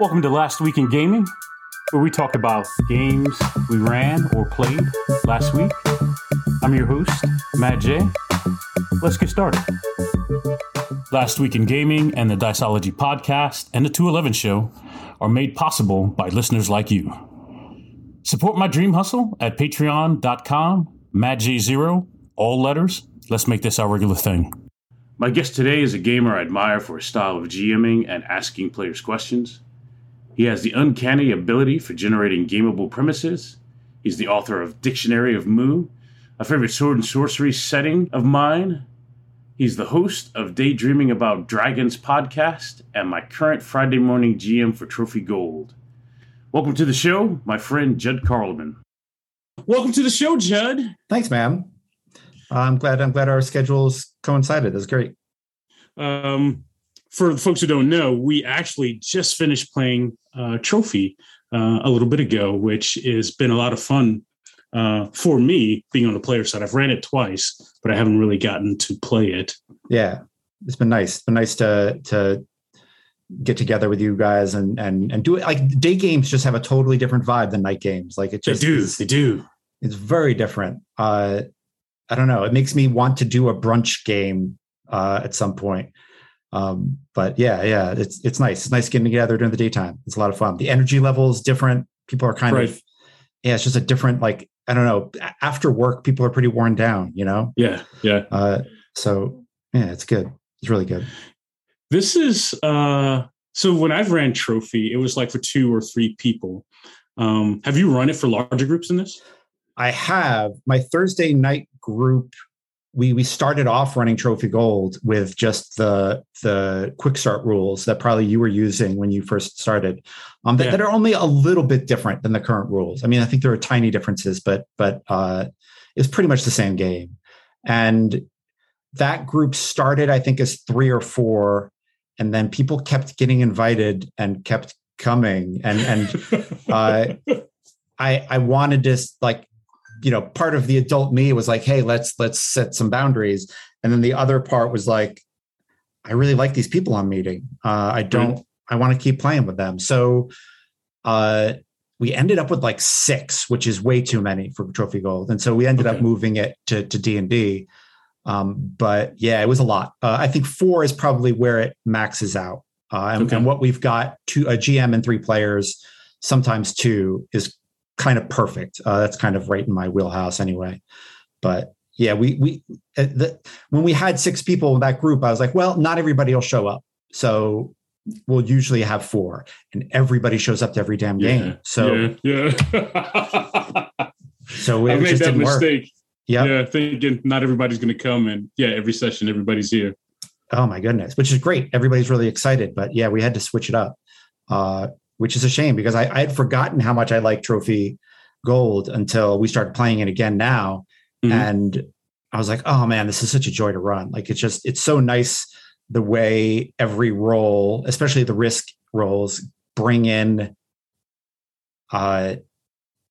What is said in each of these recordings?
Welcome to Last Week in Gaming, where we talk about games we ran or played last week. I'm your host, Matt J. Let's get started. Last Week in Gaming and the Diceology podcast and the 211 show are made possible by listeners like you. Support my dream hustle at patreon.com, MattJ0, all letters. Let's make this our regular thing. My guest today is a gamer I admire for his style of GMing and asking players questions. He has the uncanny ability for generating gameable premises. He's the author of Dictionary of Mu, a favorite sword and sorcery setting of mine. He's the host of Daydreaming About Dragons podcast and my current Friday morning GM for Trophy Gold. Welcome to the show, my friend Judd Karlman. Welcome to the show, Judd. Thanks, man. I'm glad. I'm glad our schedules coincided. That's great. Um, for the folks who don't know, we actually just finished playing uh, Trophy uh, a little bit ago, which has been a lot of fun uh, for me being on the player side. I've ran it twice, but I haven't really gotten to play it. Yeah, it's been nice. It's been nice to to get together with you guys and and and do it. Like day games just have a totally different vibe than night games. Like it just they do. Is, they do. It's very different. Uh, I don't know. It makes me want to do a brunch game uh, at some point. Um, but yeah, yeah, it's it's nice. It's nice getting together during the daytime. It's a lot of fun. The energy level is different. People are kind right. of yeah, it's just a different like I don't know. After work, people are pretty worn down. You know. Yeah, yeah. Uh, so yeah, it's good. It's really good. This is uh so when I've ran trophy, it was like for two or three people. Um, have you run it for larger groups in this? I have. My Thursday night group we we started off running trophy gold with just the the quick start rules that probably you were using when you first started um, that, yeah. that, are only a little bit different than the current rules i mean i think there are tiny differences but but uh, it's pretty much the same game and that group started i think as three or four and then people kept getting invited and kept coming and and uh, i i wanted to like you know part of the adult me was like hey let's let's set some boundaries. And then the other part was like i really like these people i'm meeting. Uh, i don't right. i want to keep playing with them. So uh, we ended up with like six which is way too many for trophy gold. And so we ended okay. up moving it to to d&d um, but yeah it was a lot. Uh, i think four is probably where it maxes out. Uh, and, okay. and what we've got two a gm and three players sometimes two is kind of perfect. Uh, that's kind of right in my wheelhouse anyway. But yeah, we we uh, the, when we had six people in that group, I was like, well, not everybody will show up, so we'll usually have four, and everybody shows up to every damn game. So yeah, yeah. so I made that mistake. Yep. Yeah, thinking not everybody's going to come, and yeah, every session everybody's here. Oh my goodness, which is great. Everybody's really excited, but yeah, we had to switch it up. Uh, which is a shame because I, I had forgotten how much I like Trophy Gold until we started playing it again now. Mm-hmm. And I was like, oh man, this is such a joy to run. Like it's just, it's so nice the way every roll, especially the risk rolls, bring in, uh,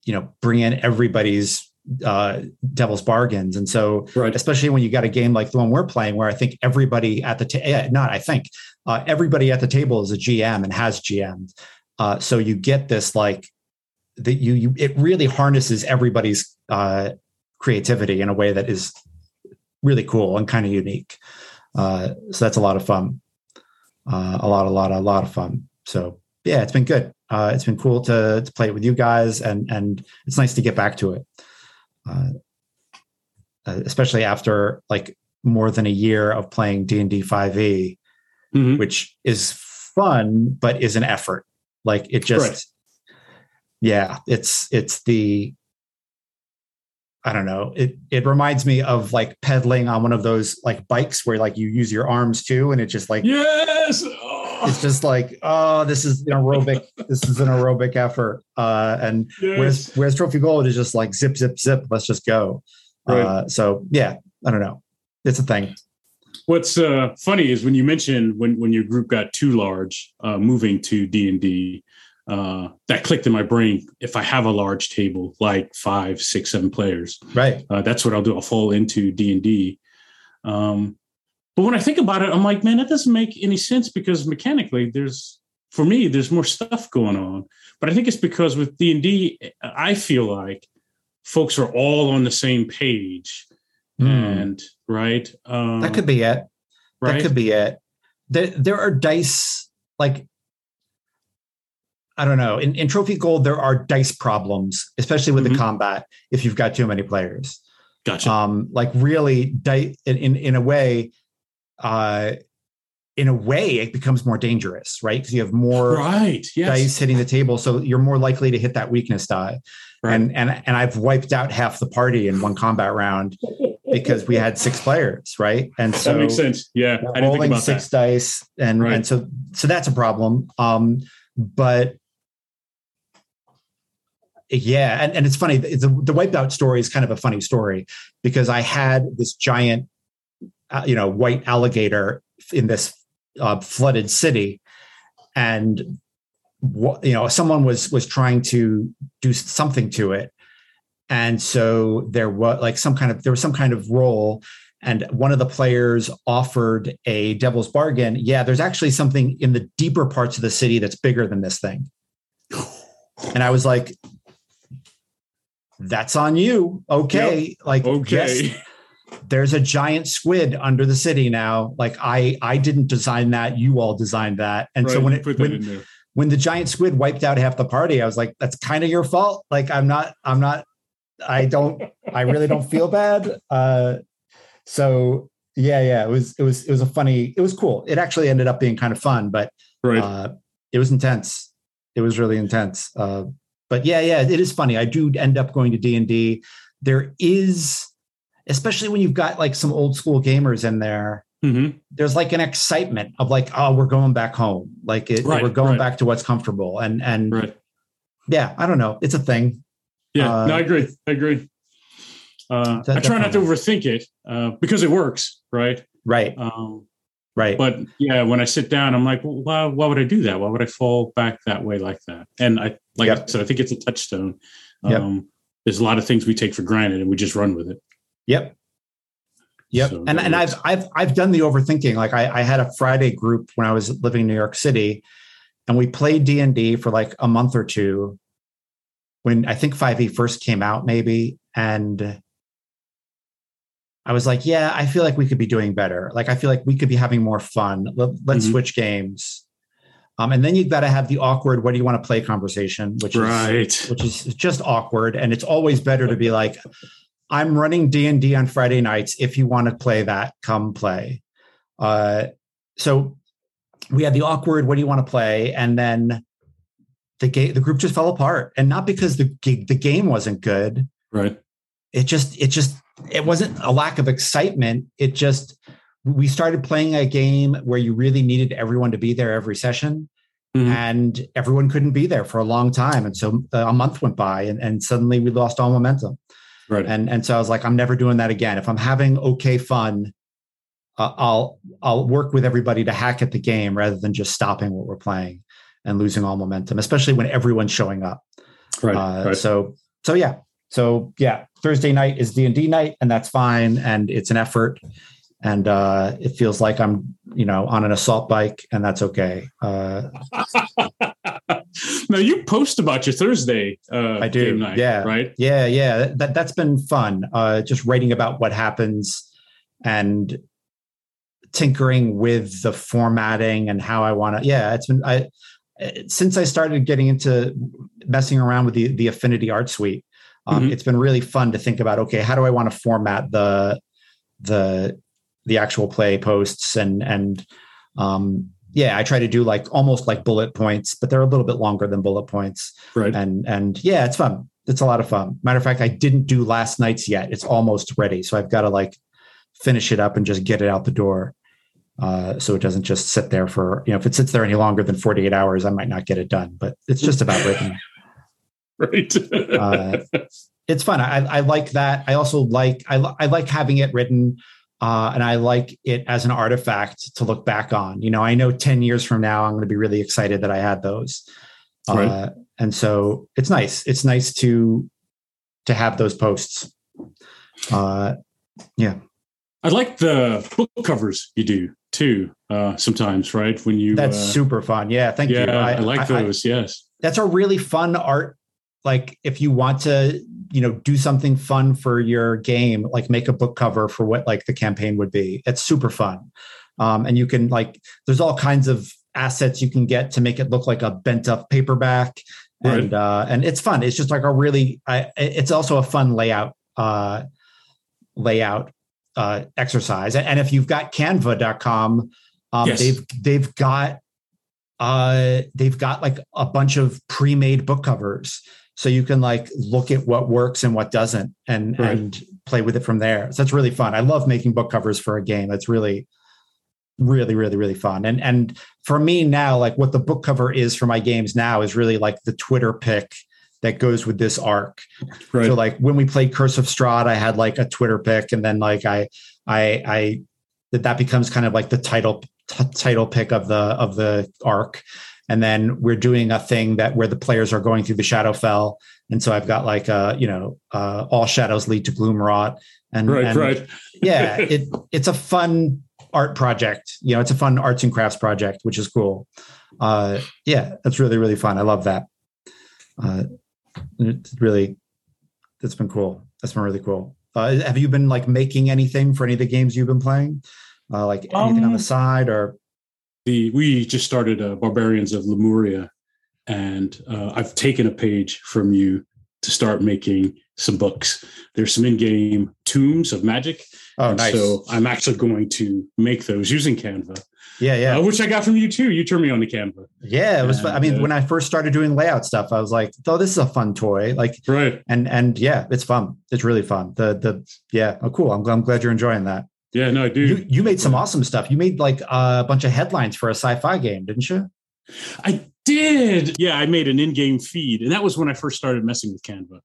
you know, bring in everybody's uh, devil's bargains. And so, right. especially when you got a game like the one we're playing, where I think everybody at the ta- not I think uh, everybody at the table is a GM and has GMs. Uh, so you get this like that you you it really harnesses everybody's uh, creativity in a way that is really cool and kind of unique. Uh, so that's a lot of fun. Uh, a lot, a lot, a lot of fun. So yeah, it's been good. Uh, it's been cool to to play it with you guys, and and it's nice to get back to it. Uh, uh especially after like more than a year of playing D and D five e, mm-hmm. which is fun but is an effort. Like it just, right. yeah, it's it's the I don't know. It it reminds me of like pedaling on one of those like bikes where like you use your arms too, and it just like yes, oh. it's just like oh, this is an aerobic. this is an aerobic effort. Uh, and yes. whereas whereas Trophy Gold is just like zip zip zip. Let's just go. Right. Uh, so yeah, I don't know. It's a thing. What's uh, funny is when you mentioned when when your group got too large, uh, moving to D and D, uh, that clicked in my brain. If I have a large table, like five, six, seven players, right, uh, that's what I'll do. I'll fall into D and D. Um, but when I think about it, I'm like, man, that doesn't make any sense because mechanically, there's for me, there's more stuff going on. But I think it's because with D and D, I feel like folks are all on the same page, mm. and right. Um, that could be it. Right? That could be it. There, there are dice like I don't know. In, in Trophy Gold, there are dice problems, especially with mm-hmm. the combat. If you've got too many players, gotcha. Um, like really, di- in, in in a way, uh, in a way, it becomes more dangerous, right? Because you have more right yes. dice hitting the table, so you're more likely to hit that weakness die. Right. And and and I've wiped out half the party in one combat round because we had six players, right? And so that makes sense. Yeah, rolling six that. dice, and right. and so so that's a problem. Um, but yeah, and, and it's funny. The, the wipeout story is kind of a funny story because I had this giant, uh, you know, white alligator in this uh, flooded city, and you know, someone was was trying to do something to it, and so there was like some kind of there was some kind of roll and one of the players offered a devil's bargain yeah there's actually something in the deeper parts of the city that's bigger than this thing and i was like that's on you. Okay. Yep. Like, okay. Yes, there's a giant squid under the city now. Like I, I didn't design that. You all designed that. And right, so when it, when, when the giant squid wiped out half the party, I was like, that's kind of your fault. Like I'm not, I'm not, I don't, I really don't feel bad. Uh, so yeah, yeah, it was, it was, it was a funny, it was cool. It actually ended up being kind of fun, but right. uh, it was intense. It was really intense. Uh, but yeah, yeah, it is funny. I do end up going to D and D. There is, especially when you've got like some old school gamers in there. Mm-hmm. There's like an excitement of like, oh, we're going back home. Like it, right, we're going right. back to what's comfortable. And and right. yeah, I don't know. It's a thing. Yeah, uh, no, I agree. I agree. Uh, I try not to overthink it uh, because it works, right? Right. Um, Right. But yeah, when I sit down, I'm like, well, why, why would I do that? Why would I fall back that way like that? And I, like yep. I said, I think it's a touchstone. Yep. Um, there's a lot of things we take for granted and we just run with it. Yep. Yep. So and and I've I've I've done the overthinking. Like I, I had a Friday group when I was living in New York City, and we played D and D for like a month or two. When I think Five E first came out, maybe, and I was like, yeah, I feel like we could be doing better. Like, I feel like we could be having more fun. Let, us mm-hmm. switch games. Um, and then you've got to have the awkward, what do you want to play conversation, which right. is which is just awkward. And it's always better to be like, I'm running D and D on Friday nights. If you want to play that, come play. Uh, so we had the awkward, what do you want to play? And then the game, the group just fell apart, and not because the the game wasn't good. Right. It just it just it wasn't a lack of excitement. It just we started playing a game where you really needed everyone to be there every session. Mm-hmm. And everyone couldn't be there for a long time. And so uh, a month went by and, and suddenly we lost all momentum. Right. And, and so I was like, I'm never doing that again. If I'm having okay fun, uh, I'll I'll work with everybody to hack at the game rather than just stopping what we're playing and losing all momentum, especially when everyone's showing up. Right. Uh, right. So so yeah, so yeah, Thursday night is D and D night, and that's fine, and it's an effort, and uh, it feels like I'm you know on an assault bike, and that's okay. Uh, now you post about your Thursday. Uh, I do. Night, yeah. Right. Yeah. Yeah. That that's been fun. Uh, just writing about what happens and tinkering with the formatting and how I want to. Yeah, it's been I since I started getting into messing around with the the Affinity Art Suite um, mm-hmm. It's been really fun to think about. Okay, how do I want to format the the the actual play posts and and um, yeah, I try to do like almost like bullet points, but they're a little bit longer than bullet points. Right. And and yeah, it's fun. It's a lot of fun. Matter of fact, I didn't do last night's yet. It's almost ready, so I've got to like finish it up and just get it out the door. Uh, so it doesn't just sit there for you know if it sits there any longer than 48 hours i might not get it done but it's just about written right uh, it's fun I, I, like that i also like I, I like having it written uh, and i like it as an artifact to look back on you know i know 10 years from now i'm going to be really excited that i had those right. uh, and so it's nice it's nice to to have those posts uh, yeah i like the book covers you do too. Uh, sometimes, right when you That's uh, super fun. Yeah, thank yeah, you. I, like those. yes, that's a really fun art. Like if you want to, you know, do something fun for your game, like make a book cover for what like the campaign would be. It's super fun. Um, and you can like there's all kinds of assets you can get to make it look like a bent up paperback. Right. And uh and it's fun. It's just like a really I, it's also a fun layout uh layout uh exercise. And if you've got canva.com, um Yes. they've they've got uh they've got like a bunch of pre-made book covers so you can like look at what works and what doesn't and Right. and play with it from there so that's really fun i love making book covers for a game it's really really really really fun and and for me now like what the book cover is for my games now is really like the twitter pick that goes with this arc right. so like when we played Curse of Strahd, I had like a Twitter pick, and then like I I I that that becomes kind of like the title t- title pick of the of the arc. And then we're doing a thing that where the players are going through the Shadowfell, and so I've got like uh you know uh, all shadows lead to Gloomrot, and right, and right. yeah, it it's a fun art project. You know, it's a fun arts and crafts project, which is cool. Uh, yeah, that's really really fun. I love that. Uh, it's really that's been cool. That's been really cool. Uh, have you been like making anything for any of the games you've been playing? Uh, like anything on Um, the side or the we just started uh, Barbarians of Lemuria, and uh, I've taken a page from you to start making some books. There's some in-game tombs of magic. oh nice. So I'm actually going to make those using Canva, yeah, yeah. uh, which I got from you too. You turned me on to Canva, yeah, it was fun. I mean, uh, when I first started doing layout stuff, I was like, "Oh, this is a fun toy." Like, right? and and yeah, it's fun. It's really fun. The the yeah, oh, cool. I'm, I'm glad you're enjoying that. Yeah, no, I do. You you made some awesome stuff. You made like a bunch of headlines for a sci-fi game, didn't you? I did. Yeah, I made an in-game feed, and that was when I first started messing with Canva.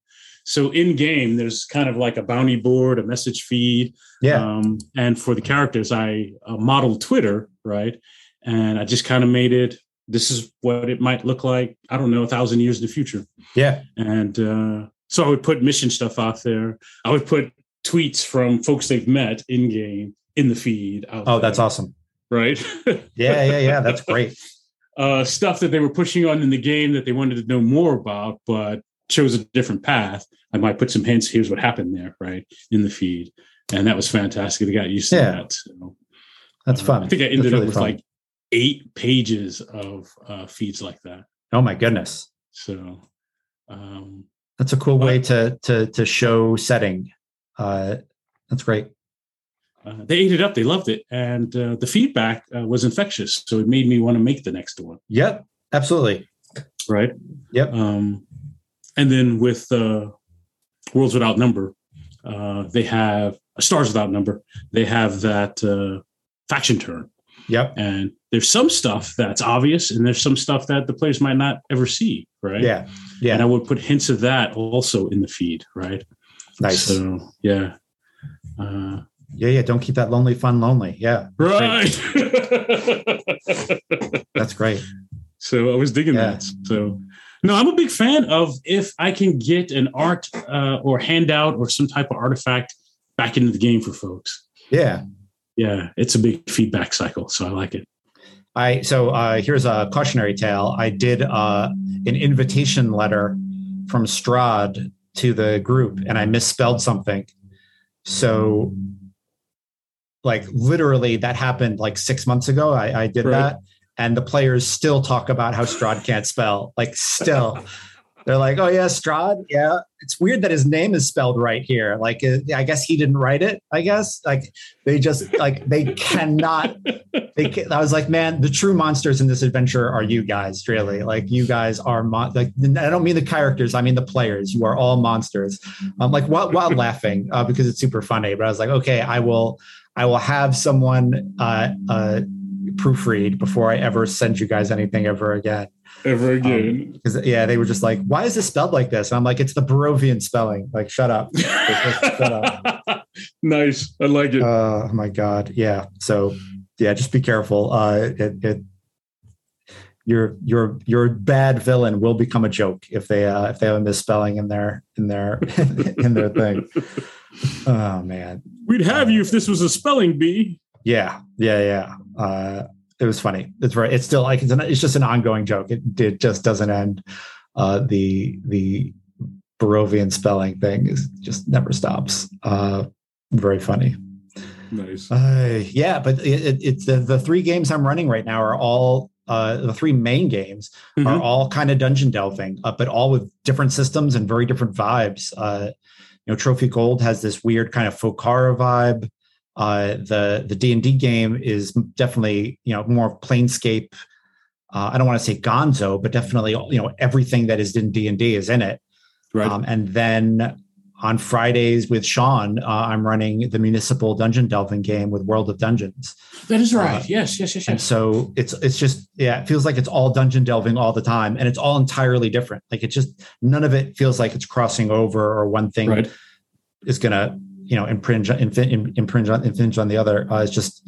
So in-game, there's kind of like a bounty board, a message feed, Yeah, um, and for the characters, I uh, modeled Twitter, right? And I just kind of made it. This is what it might look like. I don't know, a thousand years in the future. yeah, And uh, so I would put mission stuff out there. I would put tweets from folks they've met in game in the feed. Oh, that's awesome. right? Yeah, yeah, yeah. That's great. uh, stuff that they were pushing on in the game that they wanted to know more about, but chose a different path. I might put some hints. Here's what happened there, right, in the feed, and that was fantastic. I got used to Yeah. that. So, That's uh, fun. I think I ended really up with fun. like eight pages of uh, feeds like that. Oh my goodness. So, um, That's a cool way to to to show setting. Uh, that's great. uh, they ate it up. They loved it, and uh, the feedback uh, was infectious. So it made me want to make the next one. Yep, absolutely. right? Yep. Um, and then with uh, Worlds Without Number, uh, they have Stars Without Number. They have that uh, faction turn, Yep. and there's some stuff that's obvious, and there's some stuff that the players might not ever see, right? Yeah. Yeah. And I would put hints of that also in the feed, right? Nice. So yeah. Uh, yeah. Yeah. Don't keep that lonely fun lonely. Yeah. Great. right. That's great. So I was digging Yeah. that. So no, I'm a big fan of if I can get an art uh, or handout or some type of artifact back into the game for folks. Yeah. Yeah, it's a big feedback cycle, so I like it. I so uh, here's a cautionary tale. I did uh, an invitation letter from Strahd to the group, and I misspelled something. So, like literally, that happened like six months ago. I, I did Right. that, and the players still talk about how Strahd can't spell. Like, still, they're like, "Oh yeah, Strahd. Yeah, it's weird that his name is spelled right here. Like, uh, I guess he didn't write it. I guess like they just like they cannot they, ca- I was like, man, the true monsters in this adventure are you guys, really. Like, you guys are mon- like. I don't mean the characters, I mean the players. You are all monsters. I'm like, while, while laughing uh, because it's super funny. But I was like, okay, I will, I will have someone uh, uh, proofread before I ever send you guys anything ever again. Ever again. Because yeah, they were just like, why is this spelled like this? And I'm like, it's the Barovian spelling. Like, shut up. shut nice. I like it. Oh my god, yeah. So yeah, just be careful. Uh, it, it your your your bad villain will become a joke if they uh, if they have a misspelling in their in their in their thing. Oh man, We'd have you if this was a spelling bee. yeah, yeah, yeah. Uh, it was funny. It's very. It's still like it's, an, it's just an ongoing joke. It, it just doesn't end. Uh, the the Barovian spelling thing is just never stops. Uh, very funny. Nice. Uh, yeah, but it, it's the, the three games I'm running right now are all uh, the three main games Mhm. are all kind of dungeon delving, uh, but all with different systems and very different vibes. Uh, you know, Trophy Gold has this weird kind of Fokara vibe. Uh, the the D and D game is definitely you know more Planescape. Uh, I don't want to say Gonzo, but definitely you know everything that is in D and D is in it. Right. Um, and then on Fridays with Sean, uh, I'm running the municipal dungeon delving game with World of Dungeons. that is right. uh, yes, yes, yes, And so it's it's just yeah, it feels like it's all dungeon delving all the time, and it's all entirely different. Like it just none of it feels like it's crossing over or one thing Right. is gonna you know impinge impinge on impinge on the other. Uh, it's just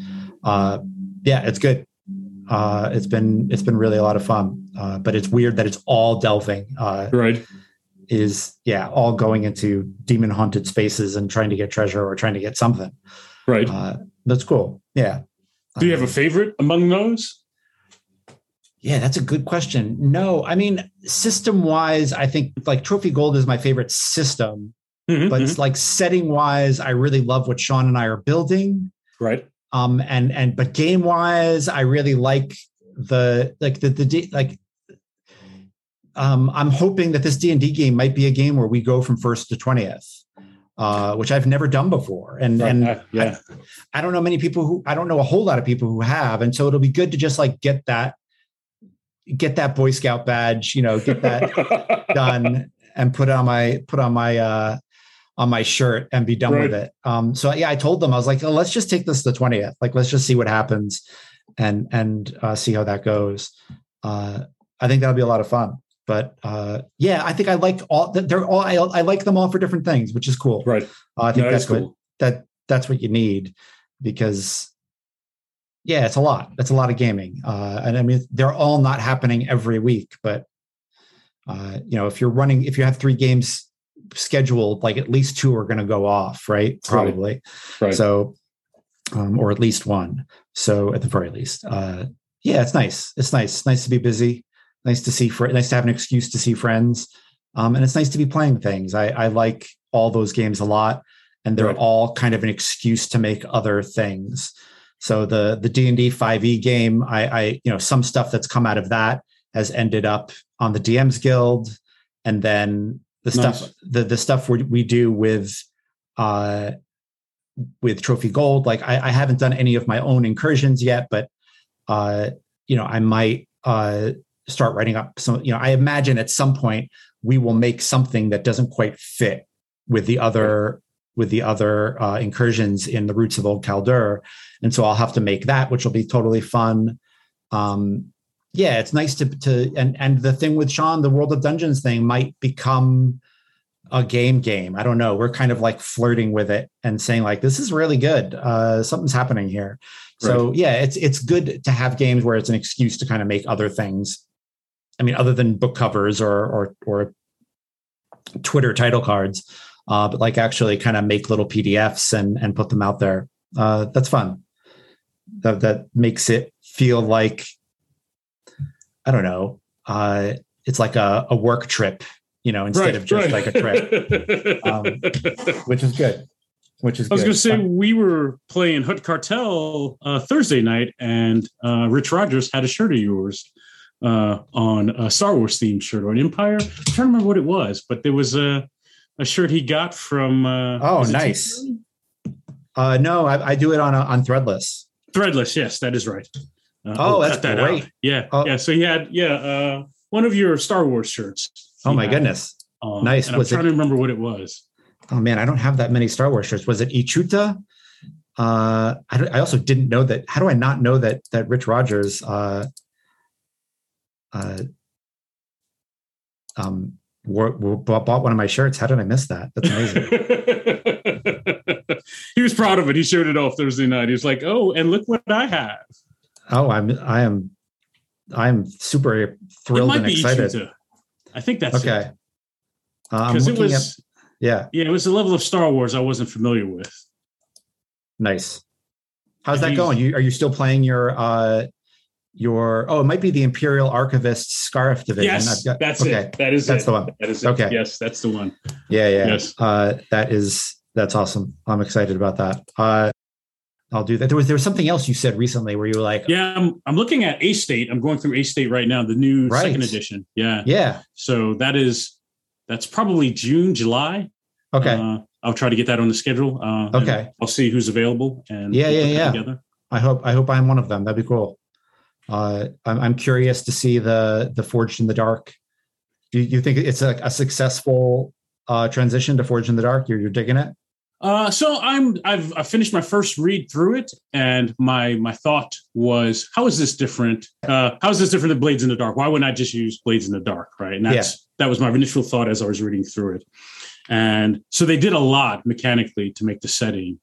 uh, yeah, it's good. Uh, it's been it's been really a lot of fun, uh, but it's weird that it's all delving. Uh, Right. is yeah, all going into demon haunted spaces and trying to get treasure or trying to get something. Right. Uh, that's cool. Yeah. Do you have Uh, a favorite among those? Yeah, that's a good question. No, I mean, system wise, I think like Trophy Gold is my favorite system, Mhm, but it's like setting wise, I really love what Sean and I are building. right. Um, and and but game wise, I really like the like the the like. Um, I'm hoping that this D and D game might be a game where we go from first to twentieth, uh, which I've never done before, and Right. and Uh, yeah. I don't know many people who I don't know a whole lot of people who have, and so it'll be good to just like get that, get that Boy Scout badge, you know, get that done and put on my put on my uh on my shirt and be done with it. Um, so yeah, I told them I was like, oh, let's just take this the twentieth, like let's just see what happens, and and uh, see how that goes. Uh, I think that'll be a lot of fun. But uh, yeah, I think I like all. They're all. I, I like them all for different things, which is cool. right. Uh, I think No, that's that's what that that's what you need because yeah it's a lot it's a lot of gaming uh and i mean they're all not happening every week but uh you know if you're running if you have three games scheduled like at least two are going to go off right? Probably. Right. so um or at least one. So at the very least uh yeah it's nice. It's nice. It's nice to be busy. Nice to see fr- nice to have an excuse to see friends. Um and it's nice to be playing things. I i like all those games a lot and they're Right. all kind of an excuse to make other things. So the the D and D five E game, I, I you know some stuff that's come out of that has ended up on the DM's Guild, and then the Nice. stuff the the stuff we we do with uh with Trophy Gold. Like I, I haven't done any of my own incursions yet, but uh you know I might uh start writing up some. You know I imagine at some point we will make something that doesn't quite fit with the other with the other uh, incursions in the roots of Old Calder, and so I'll have to make that, which will be totally fun. Um, yeah, it's nice to to and and the thing with Sean, the World of Dungeons thing might become a game game. I don't know. We're kind of like flirting with it and saying like this is really good. Uh, something's happening here. So yeah, it's it's good to have games where it's an excuse to kind of make other things. I mean, other than book covers or or or Twitter title cards, uh, but like actually kind of make little PDFs and and put them out there. Uh, that's fun. That that makes it feel like I don't know. Uh, it's like a, a work trip, you know, instead right, of just right. like a trip, um, which is good. Which is I was going to say Fun. we were playing Hutt Cartel uh, Thursday night, and uh, Rich Rogers had a shirt of yours uh, on a Star Wars themed shirt or an Empire. I'm trying to remember what it was, but there was a a shirt he got from. Uh, Oh, nice. Uh, no, I, I do it on a, on Threadless. Threadless, yes, that is right. Uh, Oh, that's that great. out. Yeah, Oh. yeah. So he had yeah uh, one of your Star Wars shirts. Oh my had goodness. on, Nice. And I'm Was it- trying to remember what it was. Oh man, I don't have that many Star Wars shirts. Was it Ichuta? Uh, I, I also didn't know that. How do I not know that that Rich Rogers uh, uh, um, wore, wore- bought bought one of my shirts? How did I miss that? That's amazing. he was proud of it. He showed it off Thursday night. He was like, "Oh, and look what I have." Oh, I'm I am I'm super It thrilled and excited. I think that's Okay, uh, Because it looking was, at yeah, yeah, it was a level of Star Wars I wasn't familiar with. nice. How's that going? You, are you still playing your uh your oh it might be the Imperial Archivist Scarf Division. Yes, got- that's okay. it. That is That's it. the one. That is it. Okay. Yes, that's the one. Yeah, yeah. Yes. Uh that is that's awesome. I'm excited about that. Uh I'll do that. There was there was something else you said recently where you were like, Yeah, I'm, I'm looking at A State. I'm going through A State right now, the new Right. second edition. Yeah. yeah, So that is that's probably June, July. okay. Uh, I'll try to get that on the schedule. Uh, Okay. I'll see who's available and Yeah, we'll yeah, yeah. Together. I hope I hope I'm one of them. That'd be cool. Uh, I'm, I'm curious to see the the Forged in the Dark. Do you, you think it's a, a successful uh, transition to Forged in the Dark? You're, you're digging it? Uh, so I'm I've I finished my first read through it, and my my thought was, how is this different? Uh, how is this different than Blades in the Dark? Why wouldn't I just use Blades in the Dark? Right, and that's that was my initial thought as I was reading through it. And so they did a lot mechanically to make the setting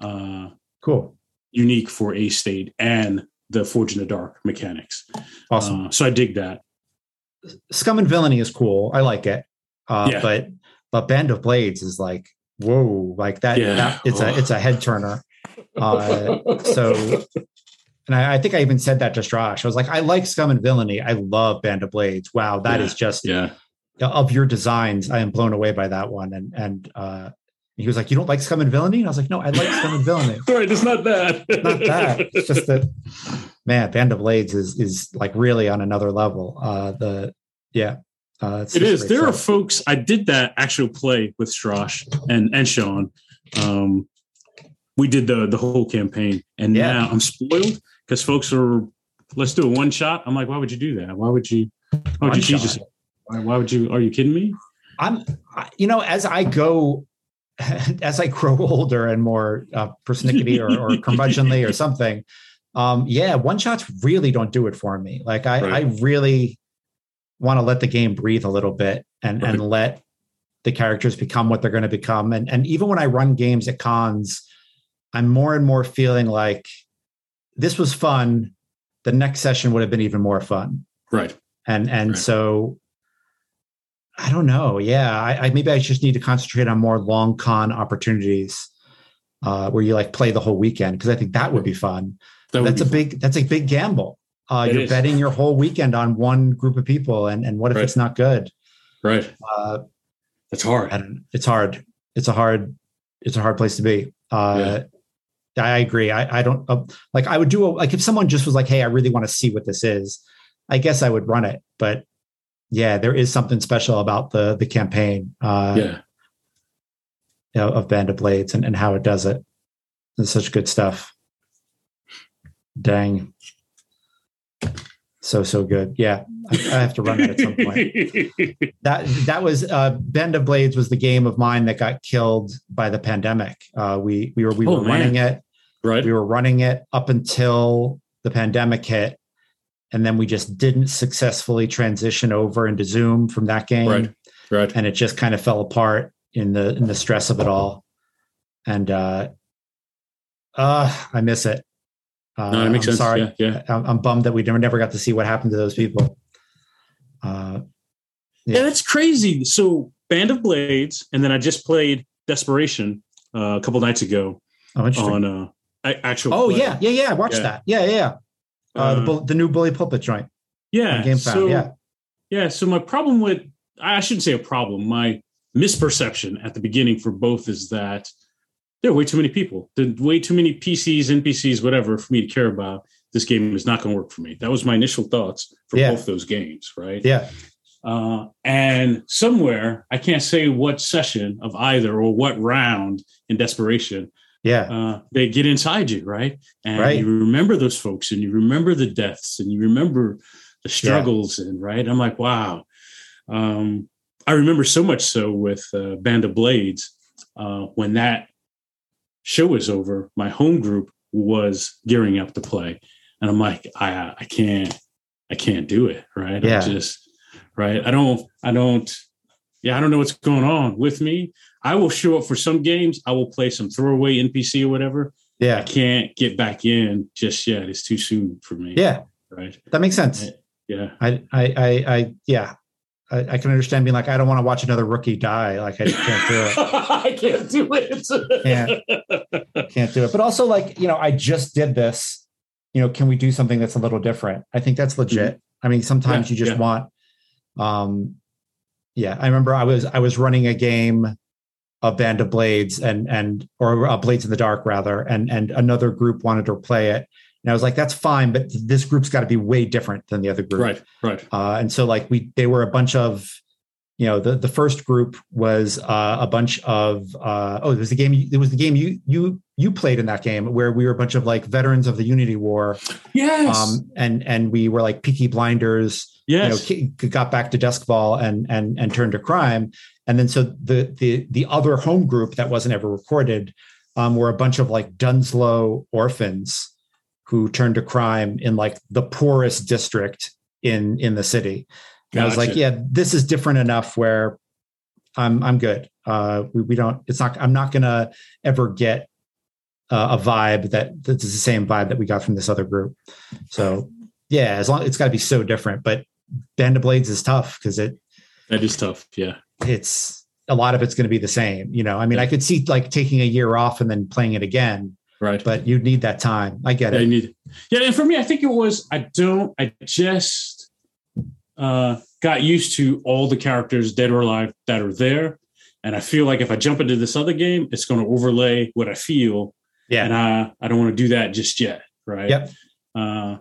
uh, Cool, unique for A State and the Forge in the Dark mechanics. awesome. Uh, so I dig that. Scum and Villainy is cool. I like it. Uh, Yeah. But but Band of Blades is like whoa, like that. Yeah. that it's a it's a head turner. Uh, so, and I, I think I even said that to Stras. I was like, I like Scum and Villainy. I love Band of Blades. Wow, that Yeah. is just yeah, of your designs. I am blown away by that one. And and uh, he was like, you don't like Scum and Villainy? And I was like, no, I like Scum and Villainy. right. It's not that. Not that. It's just that, man, Band of Blades is is like really on another level. Uh, the yeah, uh, It is. There are folks. I did that actual play with Stras and and Sean. Um, we did the the whole campaign, and Yeah. now I'm spoiled because folks are. Let's do a one shot. I'm like, why would you do that? Why would you? Why would you One cheat shot. yourself? Why, why would you? Are you kidding me? I'm, I- you know, as I go, as I grow older and more uh, persnickety or, or curmudgeonly or something, um, yeah, one shots really don't do it for me. Like I, Right. I really want to let the game breathe a little bit and and let the characters become what they're going to become. And and even when I run games at cons, I'm more and more feeling like this was fun. The next session would have been even more fun Right. and and Right. so i don't know yeah I, I maybe i just need to concentrate on more long con opportunities uh where you like play the whole weekend because i think that would be fun That would that's a be big that's a big gamble uh you're is. betting your whole weekend on one group of people and and what if Right. it's not good right. uh That's hard. Don't, it's hard it's a hard it's a hard place to be uh I agree. I, I don't uh, like. I would do a, like if someone just was like, "Hey, I really want to see what this is." I guess I would run it, but yeah, there is something special about the the campaign uh, yeah. you know, of Band of Blades and, and how it does it. It's such good stuff. Dang, so so good. Yeah, I, I have to run it at some point. That that was uh, Band of Blades was the game of mine that got killed by the pandemic. Uh, we we were we Oh, were man. running it. right. we were running it up until the pandemic hit and then we just didn't successfully transition over into zoom from that game Right. Right. and it just kind of fell apart in the in the stress of it all and uh uh i miss it uh, No, that makes I'm sense. sorry Yeah. Yeah. I'm, I'm bummed that we never, never got to see what happened to those people uh Yeah. Yeah, that's crazy. So Band of Blades, and then I just played Desperation uh, a couple nights ago oh interesting on uh, actual. oh play. yeah yeah yeah watch Yeah. that yeah yeah yeah uh, the, Uh, the new bully pulpit joint yeah. on GameFound, so, yeah. Yeah. So my problem with I shouldn't say a problem. My misperception at the beginning for both is that there are way too many people. There way too many PCs, NPCs, whatever, for me to care about. This game is not going to work for me. That was my initial thoughts for Yeah. both those games, right? yeah Uh, and somewhere, I can't say what session of either or what round in desperation, yeah uh, they get inside you, right? And Right. you remember those folks and you remember the deaths and you remember the struggles and right. I'm like, wow. Um, I remember so much so with uh, Band of Blades uh, when that show was over. My home group was gearing up to play, and I'm like, I I can't I can't do it. Right? Yeah. I just right. I don't I don't. Yeah, I don't know what's going on with me. I will show up for some games. I will play some throwaway NPC or whatever. Yeah, I can't get back in just yet. It's too soon for me. yeah Right. that makes sense Yeah. I, I, I, I, yeah, I, I, can understand being like, I don't want to watch another rookie die. Like I can't do it. I can't do it. can't, can't do it. But also like, you know, I just did this. You know, can we do something that's a little different? I think that's legit. Mm-hmm. I mean, sometimes yeah, you just yeah. want um yeah, I remember I was I was running a game of Band of Blades and and or uh, Blades in the Dark rather, and and another group wanted to play it, and I was like, that's fine, but this group's got to be way different than the other group. Right, right. Uh, and so like we, they were a bunch of, you know, the, the first group was uh, a bunch of, uh, oh, it was the game, it was the game you, you, you played in that game where we were a bunch of like veterans of the Unity War. Yes. Um, and, and we were like Peaky Blinders. Yes. You know, got back to Doskvol and, and, and turned to crime. And then so the, the, the other home group that wasn't ever recorded um, were a bunch of like Dunslough orphans who turned to crime in like the poorest district in in the city. Gotcha. I was like, yeah, this is different enough where I'm I'm good. Uh, we, we don't. It's not. I'm not gonna ever get uh, a vibe that that's the same vibe that we got from this other group. So yeah, as long it's got to be so different. But Band of Blades is tough because it that is tough. Yeah, it's a lot of it's going to be the same. You know, I mean, yeah. I could see like taking a year off and then playing it again Right. But you need that time. I get yeah, it. You need, yeah. And for me, I think it was, I don't, I just uh, got used to all the characters, dead or alive, that are there. And I feel like if I jump into this other game, it's going to overlay what I feel. Yeah. And I, I don't want to do that just yet. Right. Yep. Uh,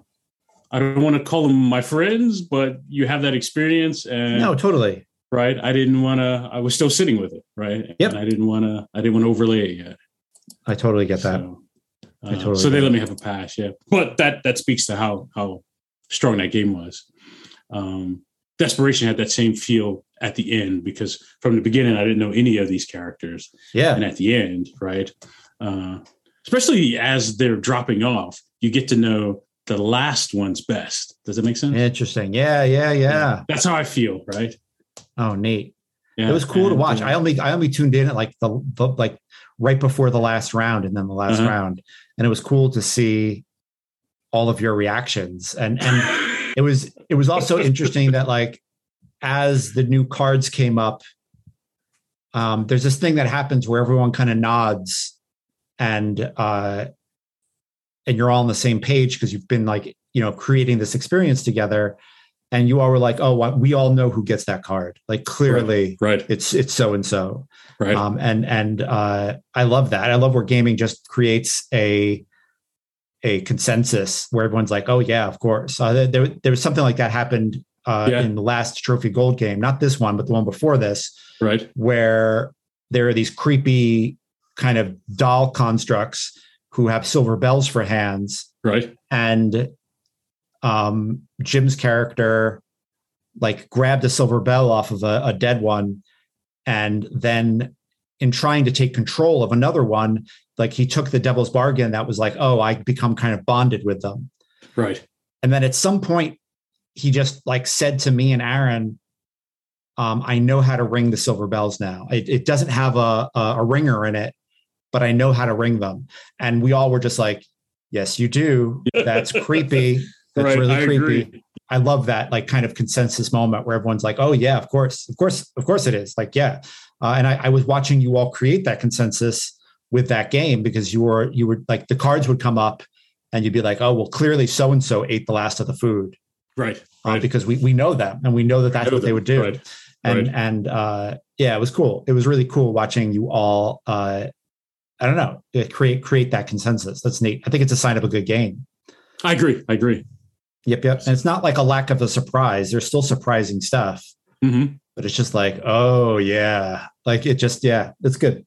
I don't want to call them my friends, but you have that experience. And no, totally. Right. I didn't want to, I was still sitting with it. Right. Yep. And I didn't want to, I didn't want to overlay it yet. I totally get that. So, uh, totally so they let me have a pass, yeah. But that that speaks to how how strong that game was. Um, Desperation had that same feel at the end because from the beginning I didn't know any of these characters. Yeah, and at the end, right, uh, especially as they're dropping off, you get to know the last one's best. Does that make sense? Interesting. Yeah, yeah, yeah. yeah. That's how I feel, right? Oh, neat. Yeah, it was cool and, to watch. Uh, I only I only tuned in at like the, the like right before the last round and then the last uh-huh. round and it was cool to see all of your reactions. And and it was it was also interesting that like as the new cards came up um, there's this thing that happens where everyone kind of nods and uh and you're all on the same page because you've been like you know creating this experience together and you all were like oh we all know who gets that card like clearly right, right. it's it's so and so right um and and uh i love that i love where gaming just creates a a consensus where everyone's like, "Oh yeah, of course." Uh, there, there was something like that happened uh, yeah. in the last Trophy Gold game, not this one, but the one before this, right? Where there are these creepy kind of doll constructs who have silver bells for hands, right? And um, Jim's character like grabbed a silver bell off of a, a dead one, and then in trying to take control of another one, like he took the devil's bargain that was like, oh, I become kind of bonded with them. Right. And then at some point, he just like said to me and Aaron, um, I know how to ring the silver bells now. It, it doesn't have a, a, a ringer in it, but I know how to ring them. And we all were just like, yes, you do. That's creepy. That's right, really I creepy. Agree. I love that like kind of consensus moment where everyone's like, oh yeah, of course, of course, of course it is. Like, yeah. Uh, and I, I was watching you all create that consensus with that game because you were you were like the cards would come up and you'd be like, oh well, clearly so and so ate the last of the food, right? Uh, right. Because we we know them and we know that that's know what them. they would do, right. and right. and uh, yeah, it was cool. It was really cool watching you all. Uh, I don't know, create create that consensus. That's neat. I think it's a sign of a good game. I agree. I agree. Yep, yep. And it's not like a lack of a surprise. There's still surprising stuff, mm-hmm. but it's just like, oh yeah, like it just yeah, it's good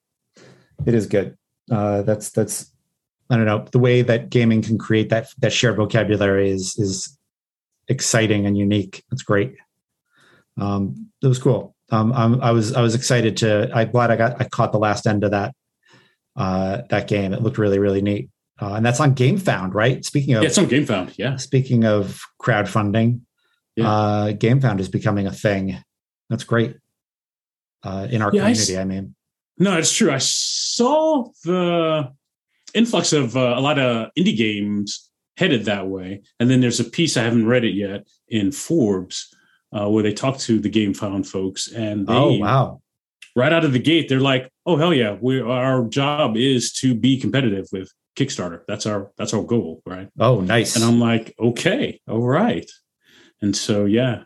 it is good. Uh, that's that's I don't know the way that gaming can create that that shared vocabulary is is exciting and unique. It's great. Um, it was cool. Um, i was I was excited to. I'm glad I got I caught the last end of that uh, that game. It looked really really neat. Uh, and that's on GameFound, right? Speaking of, yeah, it's on GameFound. Yeah. Speaking of crowdfunding, yeah. uh, GameFound is becoming a thing. That's great uh, in our yeah, community. I, I mean, no, it's true. I saw the influx of uh, a lot of indie games headed that way. And then there's a piece I haven't read it yet in Forbes uh, where they talk to the GameFound folks, and they, oh wow, right out of the gate, they're like, "Oh hell yeah, we our job is to be competitive with Kickstarter. That's our that's our goal, right?" Oh nice. And I'm like, "Okay, all right." And so yeah,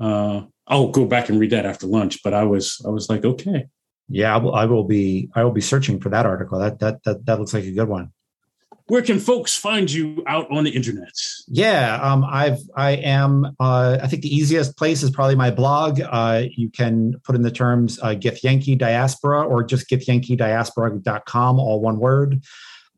uh, I'll go back and read that after lunch. But I was I was like, okay, yeah, I will, I will be I will be searching for that article. That that that that looks like a good one where can folks find you out on the internet? Yeah, um, I've I am. Uh, I think the easiest place is probably my blog. Uh, you can put in the terms uh, Githyanki Diaspora or just githyankidiaspora.com, all one word.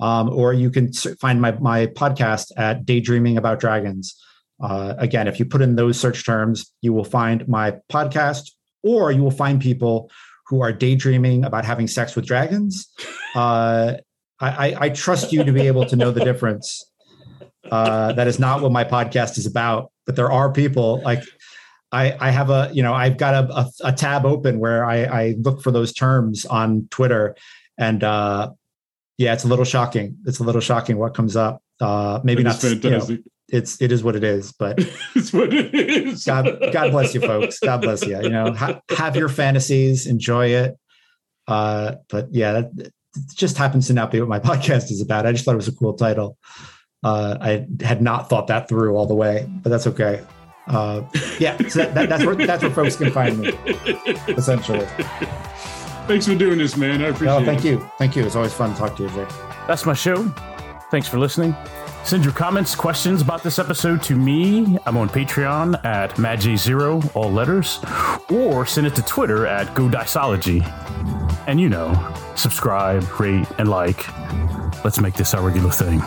Um, or you can find my my podcast at Daydreaming About Dragons. Uh, again, if you put in those search terms, you will find my podcast, or you will find people who are daydreaming about having sex with dragons. Uh, I, I, trust you to be able to know the difference. Uh, that is not what my podcast is about. But there are people like I, I have a, you know, I've got a, a, a tab open where I, I, look for those terms on Twitter, and uh, yeah, it's a little shocking. It's a little shocking what comes up. Uh, maybe not. You know, it's it is what it is, but it's what it is. God, God bless you, folks. God bless you. You know, ha- have your fantasies, enjoy it. Uh, but yeah, that, it just happens to not be what my podcast is about. I just thought it was a cool title. Uh, I had not thought that through all the way, but that's okay. Uh, yeah, so that, that, that's where that's where folks can find me. Essentially. Thanks for doing this, man. I appreciate no, thank it. you. Thank you. It's always fun to talk to you, Jay. That's my show. Thanks for listening. Send your comments, questions about this episode to me. I'm on Patreon at MadJ0, all letters, or send it to Twitter at GoDicology. And you know, subscribe, rate, and like. Let's make this our regular thing.